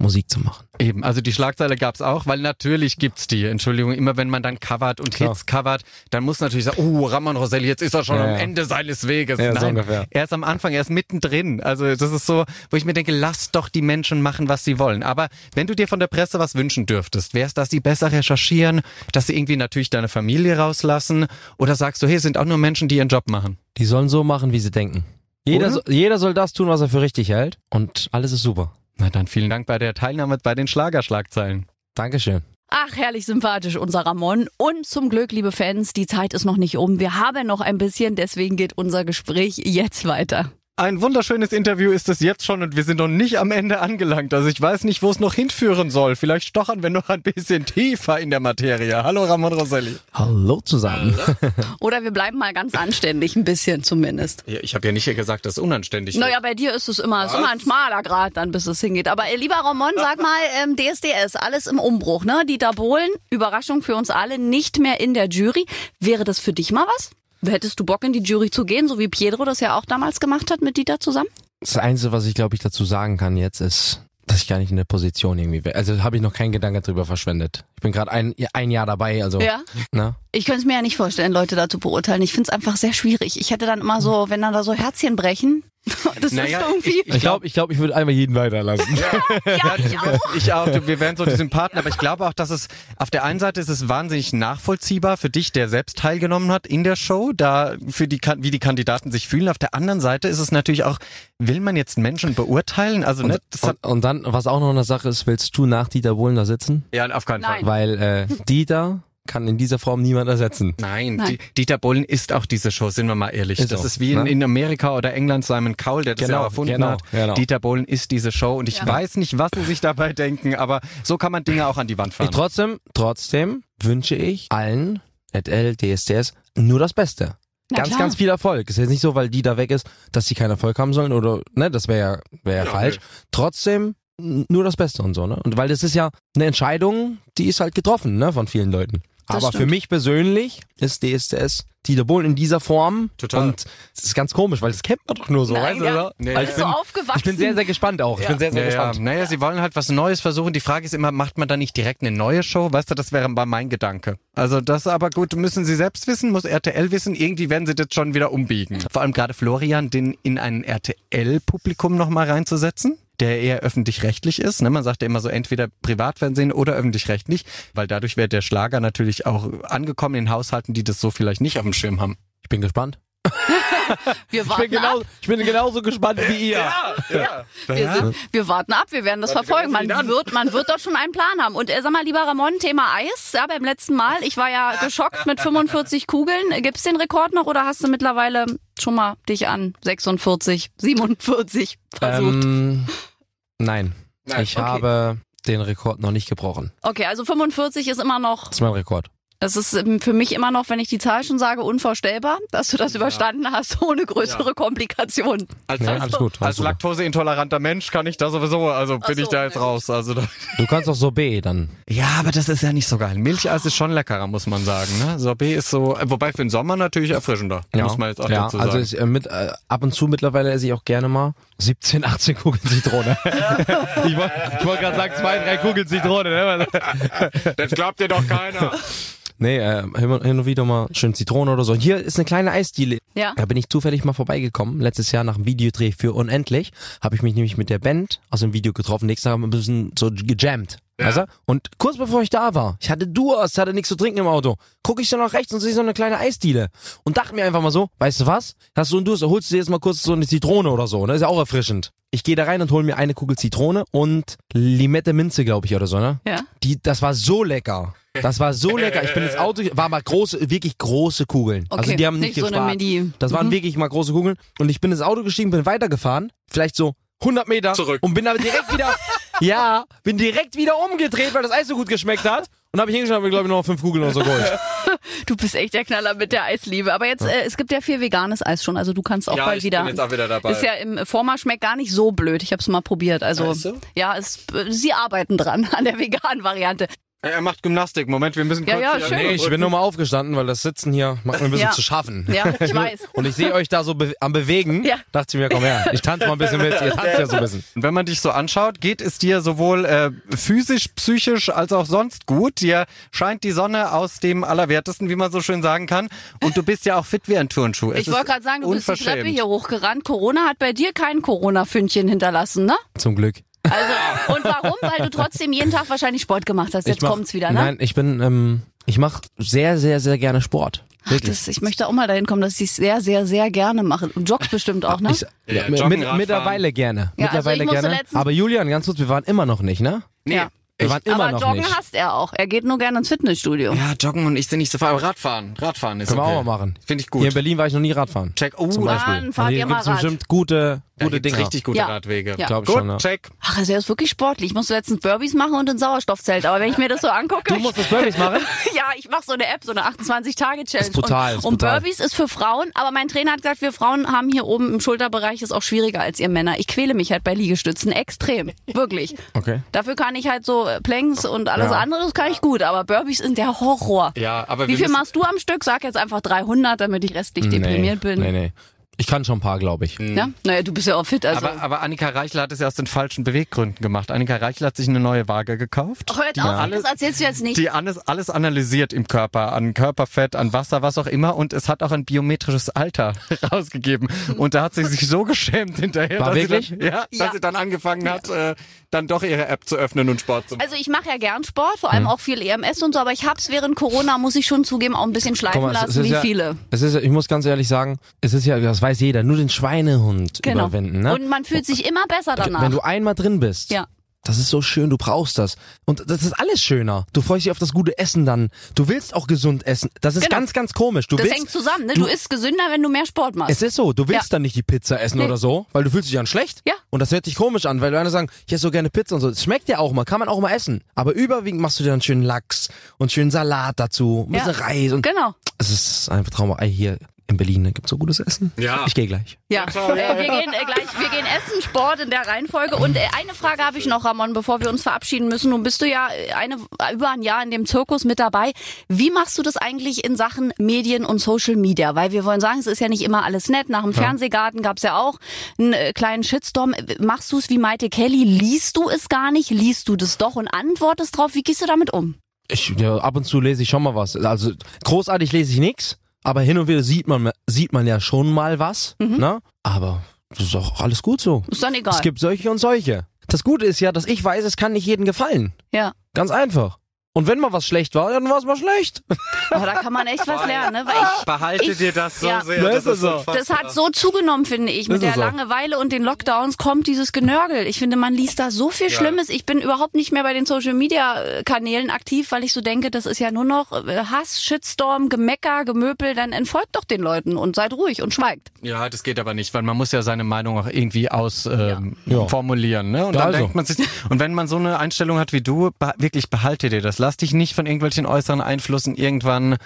Musik zu machen. Eben, also die Schlagzeile gab's auch, weil natürlich gibt's die. Entschuldigung, immer wenn man dann covert und Klar. Hits covert, dann muss natürlich sagen, oh, Ramon Roselli, jetzt ist er schon Ja, am ja. Ende seines Weges. Ja, so Nein, ungefähr. er ist am Anfang, er ist mittendrin. Also das ist so, wo ich mir denke, lass doch die Menschen machen, was sie wollen. Aber wenn du dir von der Presse was wünschen dürftest, wär's, dass sie besser recherchieren, dass sie irgendwie natürlich deine Familie rauslassen oder sagst du, hey, es sind auch nur Menschen, die ihren Job machen. Die sollen so machen, wie sie denken. Jeder, so, jeder soll das tun, was er für richtig hält und alles ist super. Na dann vielen Dank bei der Teilnahme bei den Schlagerschlagzeilen. Dankeschön. Ach, herrlich sympathisch, unser Ramon. Und zum Glück, liebe Fans, die Zeit ist noch nicht um. Wir haben noch ein bisschen, deswegen geht unser Gespräch jetzt weiter. Ein wunderschönes Interview ist es jetzt schon und wir sind noch nicht am Ende angelangt. Also ich weiß nicht, wo es noch hinführen soll. Vielleicht stochern wir noch ein bisschen tiefer in der Materie. Hallo Ramon Roselli. Hallo zusammen. Oder wir bleiben mal ganz anständig, ein bisschen zumindest. Ja, ich habe ja nicht gesagt, dass es unanständig ist. Naja, bei dir ist es immer, ist immer ein schmaler Grad dann, bis es hingeht. Aber äh, lieber Ramon, sag mal, ähm, DSDS, alles im Umbruch, ne? Dieter Bohlen, Überraschung für uns alle, nicht mehr in der Jury. Wäre das für dich mal was? Hättest du Bock in die Jury zu gehen, so wie Pietro das ja auch damals gemacht hat mit Dieter zusammen? Das Einzige, was ich glaube ich dazu sagen kann jetzt ist, dass ich gar nicht in der Position irgendwie wäre. Also habe ich noch keinen Gedanke drüber verschwendet. Ich bin gerade ein, ein Jahr dabei, also Ja. ne? Ich könnte es mir ja nicht vorstellen, Leute da zu beurteilen. Ich finde es einfach sehr schwierig. Ich hätte dann immer so, wenn dann da so Herzchen brechen, das Naja, ist irgendwie. Ich glaube, ich, glaub, ich würde einfach jeden weiterlassen. ja, ich auch. Ich auch, wir wären so die Sympathen, aber ich glaube auch, dass es auf der einen Seite ist es wahnsinnig nachvollziehbar für dich, der selbst teilgenommen hat in der Show, da für die wie die Kandidaten sich fühlen. Auf der anderen Seite ist es natürlich auch, will man jetzt Menschen beurteilen? Also ne, das hat, Und, und dann, was auch noch eine Sache ist, willst du nach Dieter Bohlen da sitzen? ja auf keinen Nein. Fall. Weil äh, Dieter kann in dieser Form niemand ersetzen. Nein, Nein. Die, Dieter Bohlen ist auch diese Show, sind wir mal ehrlich. Ist das so, ist wie in, ne? in Amerika oder England Simon Cowell, der das Genau, ja erfunden genau, hat. genau. Dieter Bohlen ist diese Show und ich Ja. weiß nicht, was sie sich dabei denken, aber so kann man Dinge auch an die Wand Ich, fahren. trotzdem, trotzdem wünsche ich allen, RTL, DSDS, nur das Beste. Na ganz, klar. ganz viel Erfolg. Ist jetzt nicht so, weil die da weg ist, dass sie keinen Erfolg haben sollen oder, ne, das wäre ja, wär ja falsch. nee. Trotzdem nur das Beste und so, ne? Und weil das ist ja eine Entscheidung, die ist halt getroffen, ne, von vielen Leuten. Das Aber für mich persönlich ist DSDS Dieter Bohlen in dieser Form. Total. Und es ist ganz komisch, weil das kennt man doch nur so, Nein, weißt du? ja. so? Nee, Also ich, du bin, aufgewachsen? ich bin sehr, sehr gespannt auch. Ich bin sehr, sehr ja, ja. gespannt. Naja, sie wollen halt was Neues versuchen. Die Frage ist immer, macht man da nicht direkt eine neue Show? Weißt du, das wäre mal mein Gedanke. Also das aber gut, müssen sie selbst wissen, muss RTL wissen. Irgendwie werden sie das schon wieder umbiegen. Vor allem gerade Florian, den in ein RTL-Publikum nochmal reinzusetzen der eher öffentlich-rechtlich ist. Ne? Man sagt ja immer so entweder Privatfernsehen oder öffentlich-rechtlich, weil dadurch wäre der Schlager natürlich auch angekommen in Haushalten, die das so vielleicht nicht auf dem Schirm haben. Ich bin gespannt. Wir Ich warten bin, genau, ab. ich bin genauso gespannt wie ihr. Wir, sind, wir warten ab, wir werden das verfolgen. Man wird, man wird dort schon einen Plan haben. Und äh, sag mal, lieber Ramon, Thema Eis. Ja, beim letzten Mal, ich war ja geschockt mit 45 Kugeln. Äh, Gibt's den Rekord noch oder hast du mittlerweile schon mal dich an 46, 47 versucht? Ähm, nein. Nein, ich okay. habe den Rekord noch nicht gebrochen. Okay, also 45 ist immer noch, Das ist mein Rekord. Das ist ähm, für mich immer noch, wenn ich die Zahl schon sage, unvorstellbar, dass du das überstanden hast ohne größere Komplikationen. Als, Ja, Also, alles gut. als laktoseintoleranter Mensch kann ich da sowieso, also bin so, ich da jetzt na raus. Also da Du kannst auch Sorbet dann. ja, aber das ist ja nicht so geil. Milcheis ist schon leckerer, muss man sagen. Ne? Sorbet ist so, äh, wobei für den Sommer natürlich erfrischender, muss man jetzt auch ja, dazu sagen. also ich, äh, mit, äh, ab und zu mittlerweile esse ich auch gerne mal 17, 18 Kugeln Zitrone. ich wollte wollt gerade sagen, zwei, drei Kugeln Zitrone. Ne? das glaubt dir doch keiner. Nee, äh, hin und- wieder mal schön Zitrone oder so. Hier ist eine kleine Eisdiele. Ja. Da bin ich zufällig mal vorbeigekommen. Letztes Jahr nach dem Videodreh für Unendlich habe ich mich nämlich mit der Band aus dem Video getroffen. Nächstes Tag haben wir ein bisschen so gejammt. Weißt du? Und kurz bevor ich da war, ich hatte Durst, hatte nichts zu trinken im Auto, gucke ich so nach rechts und sehe so eine kleine Eisdiele. Und dachte mir einfach mal so, weißt du was? Hast du einen Durst, dann holst du dir jetzt mal kurz so eine Zitrone oder so, ne? Ist ja auch erfrischend. Ich gehe da rein und hole mir eine Kugel Zitrone und Limette Minze, glaube ich, oder so, ne? Ja. Die, das war so lecker. Das war so lecker. Ich bin ins Auto, war mal große, wirklich große Kugeln. also Okay, die haben nicht, nicht so eine gespart. Mini. Das waren Mhm. wirklich mal große Kugeln. Und ich bin ins Auto gestiegen, bin weitergefahren, vielleicht so 100 Meter Zurück. und bin aber direkt wieder, ja, bin direkt wieder umgedreht, weil das Eis so gut geschmeckt hat. Und habe ich hingeschaut, habe glaube ich noch fünf Kugeln oder so geholt. Du bist echt der Knaller mit der Eisliebe. Aber jetzt, äh, es gibt ja viel veganes Eis schon, also du kannst auch Ja, bald ich wieder. bin jetzt auch wieder dabei. Ist ja im Vormarsch schmeckt gar nicht so blöd. Ich habe es mal probiert. Also Weißt du? ja, es, äh, sie arbeiten dran an der veganen Variante. Er macht Gymnastik. Moment, wir müssen Ja, kurz ja, hier- schön. Nee, ich bin nur mal aufgestanden, weil das Sitzen hier macht mir ein bisschen Ja. zu schaffen. Ja, ich weiß. Und ich sehe euch da so be am Bewegen. Ja. Dachte ich mir, komm her, ich tanze mal ein bisschen mit. Ihr tanzt ja so ein bisschen. Und wenn man dich so anschaut, geht es dir sowohl äh, physisch, psychisch als auch sonst gut. Dir scheint die Sonne aus dem Allerwertesten, wie man so schön sagen kann. Und du bist ja auch fit wie ein Turnschuh. Es Ich wollte gerade sagen, du bist die Treppe hier hochgerannt. Corona hat bei dir kein Corona-Fündchen hinterlassen, ne? Zum Glück. Also, und warum? Weil du trotzdem jeden Tag wahrscheinlich Sport gemacht hast. Jetzt mach- kommt's wieder, ne? Nein, ich bin, ähm, ich mache sehr, sehr, sehr gerne Sport. Ach, das, ich möchte auch mal dahin kommen, dass ich es sehr, sehr, sehr gerne mache. Und joggst bestimmt auch, ne? Ich, Ja, mit, Joggen, mit, Radfahren. mittlerweile gerne. Ja, also mittlerweile musste gerne. Aber Julian, ganz kurz, wir waren immer noch nicht, ne? Nee, Ja. Wir waren immer Aber noch Joggen nicht. hasst er auch. Er geht nur gerne ins Fitnessstudio. Ja, joggen und ich sind nicht so faul. Aber Radfahren. Radfahren ist Können okay. wir auch mal machen. Finde ich Hier in gut. Berlin war ich noch nie Radfahren. Check. Oh, Zum da Beispiel. Dann fahrt Und ihr hier mal gibt's Rad. bestimmt gute, gute Dinger. richtig gute Ja. Radwege. Ja. Glaub ich Gut, schon, ja. check. Ach, also er ist wirklich sportlich. Ich musste letztens Burpees machen und ein Sauerstoffzelt. Aber wenn ich mir das so angucke. Du musst das Burpees machen? ja, ich mache so eine App, so eine 28-Tage-Challenge. Ist brutal, und, ist und brutal. Burpees ist für Frauen, aber mein Trainer hat gesagt, wir Frauen haben hier oben im Schulterbereich ist auch schwieriger als ihr Männer. Ich quäle mich halt bei Liegestützen extrem. Wirklich. Okay. Dafür kann ich halt so äh, Planks und alles Ja. andere, das kann ich gut. Aber Burpees sind der Horror. Ja, aber Wie viel machst du am Stück? Sag jetzt einfach 300, damit ich restlich deprimiert bin. Nee, nee. Ich kann schon ein paar, glaube ich. Ja? Naja, du bist ja auch fit. Also. Aber, aber Annika Reichler hat es ja aus den falschen Beweggründen gemacht. Annika Reichler hat sich eine neue Waage gekauft. Hör jetzt auf, das erzählst du jetzt nicht. Die alles, alles analysiert im Körper, an Körperfett, an Wasser, was auch immer. Und es hat auch ein biometrisches Alter rausgegeben. Und da hat sie sich so geschämt hinterher, War dass, sie wirklich? dann, ja, Ja. dass sie dann angefangen hat, äh, dann doch ihre App zu öffnen und Sport zu machen. Also ich mache ja gern Sport, vor allem Hm. auch viel EMS und so, aber ich hab's während Corona, muss ich schon zugeben, auch ein bisschen schleifen mal, es- lassen, es ist wie ja, viele. Es ist, ja- ich muss ganz ehrlich sagen, es ist ja, das weiß jeder, nur den Schweinehund Genau. überwinden. Ne? Und man fühlt sich immer besser danach. Wenn du einmal drin bist, Ja. das ist so schön, du brauchst das. Und das ist alles schöner. Du freust dich auf das gute Essen dann. Du willst auch gesund essen. Das ist Genau. ganz, ganz komisch. Du das willst, hängt zusammen, ne? Du, isst gesünder, wenn du mehr Sport machst. es ist so, du willst Ja. dann nicht die Pizza essen Nee. oder so, weil du fühlst dich dann schlecht. Ja. Und das hört sich komisch an, weil Leute sagen, ich esse so gerne Pizza und so. Es schmeckt ja auch mal, kann man auch mal essen. Aber überwiegend machst du dir dann schönen Lachs und schönen Salat dazu, ein Ja. bisschen Reis und genau. es ist einfach Trauma. Ey, hier in Berlin ne, gibt's so gutes Essen. Ja. Ich gehe gleich. Ja, äh, wir gehen äh, gleich, wir gehen essen, Sport in der Reihenfolge. Und äh, eine Frage habe ich noch, Ramon, bevor wir uns verabschieden müssen. Nun bist du ja äh, eine, über ein Jahr in dem Zirkus mit dabei. Wie machst du das eigentlich in Sachen Medien und Social Media? Weil wir wollen sagen, es ist ja nicht immer alles nett. Nach dem Fernsehgarten gab's ja auch einen äh, kleinen Shitstorm. Äh, Machst du es wie Maite Kelly? Liest du es gar nicht? Liest du das doch und antwortest drauf? Wie gehst du damit um? Ich, ja, ab und zu lese ich schon mal was. Also großartig lese ich nix, aber hin und wieder sieht man sieht man ja schon mal was, ne? Aber das ist auch alles gut so. Ist dann egal. Es gibt solche und solche. Das Gute ist ja, dass ich weiß, es kann nicht jedem gefallen. ja. Ganz einfach. Und wenn mal was schlecht war, dann war es mal schlecht. Aber da kann man echt was lernen, ne? Weil ich, Behalte ich, dir das so ja. sehr. Das ist so. Das hat so zugenommen, finde ich. Mit der so. Langeweile und den Lockdowns kommt dieses Genörgel. Ich finde, man liest da so viel Schlimmes. Ich bin überhaupt nicht mehr bei den Social Media äh, Kanälen aktiv, weil ich so denke, das ist ja nur noch äh, Hass, Shitstorm, Gemecker, Gemöpel. Dann entfolgt doch den Leuten und seid ruhig und schweigt. Ja, das geht aber nicht, weil man muss ja seine Meinung auch irgendwie aus ähm, Ja. formulieren, ne? Und Ja, dann also. denkt man sich, und wenn man so eine Einstellung hat wie du, wirklich behalte dir das. Lass dich nicht von irgendwelchen äußeren Einflüssen irgendwann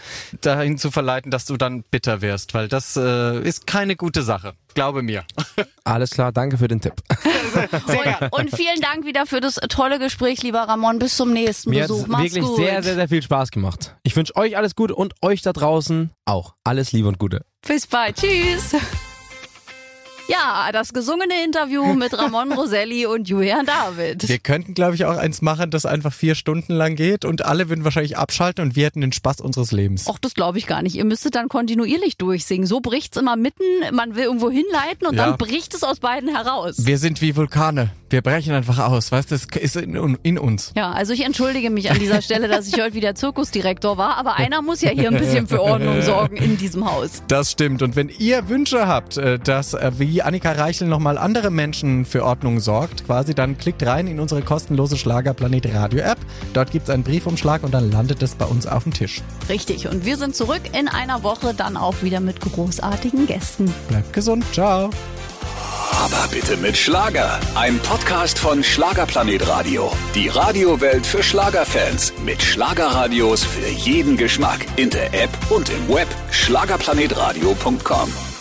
dahin zu verleiten, dass du dann bitter wirst, weil das äh, ist keine gute Sache. Glaube mir. Alles klar, danke für den Tipp. Und, und vielen Dank wieder für das tolle Gespräch, lieber Ramon. Bis zum nächsten Mir hat Besuch. Mach's wirklich gut. sehr, sehr, sehr viel Spaß gemacht. Ich wünsche euch alles Gute und euch da draußen auch. Alles Liebe und Gute. Bis bald. Tschüss. Ja, das gesungene Interview mit Ramon Roselli und Julian David. Wir könnten, glaube ich, auch eins machen, das einfach vier Stunden lang geht und alle würden wahrscheinlich abschalten und wir hätten den Spaß unseres Lebens. Och, das glaube ich gar nicht. Ihr müsstet dann kontinuierlich durchsingen. So bricht's immer mitten, man will irgendwo hinleiten und Ja. dann bricht es aus beiden heraus. Wir sind wie Vulkane. Wir brechen einfach aus, weißt du? Das ist in, in uns. Ja, also ich entschuldige mich an dieser Stelle, dass ich heute wieder Zirkusdirektor war, aber einer muss ja hier ein bisschen für Ordnung sorgen in diesem Haus. Das stimmt. Und wenn ihr Wünsche habt, äh, dass äh, wie Annika Reichel nochmal andere Menschen für Ordnung sorgt, quasi, dann klickt rein in unsere kostenlose Schlagerplanet Radio App. Dort gibt's einen Briefumschlag und dann landet es bei uns auf dem Tisch. Richtig, und wir sind zurück in einer Woche dann auch wieder mit großartigen Gästen. Bleibt gesund. Ciao. Aber bitte mit Schlager. Ein Podcast von Schlagerplanet Radio. Die Radiowelt für Schlagerfans. Mit Schlagerradios für jeden Geschmack. In der App und im Web. Schlagerplanetradio.com.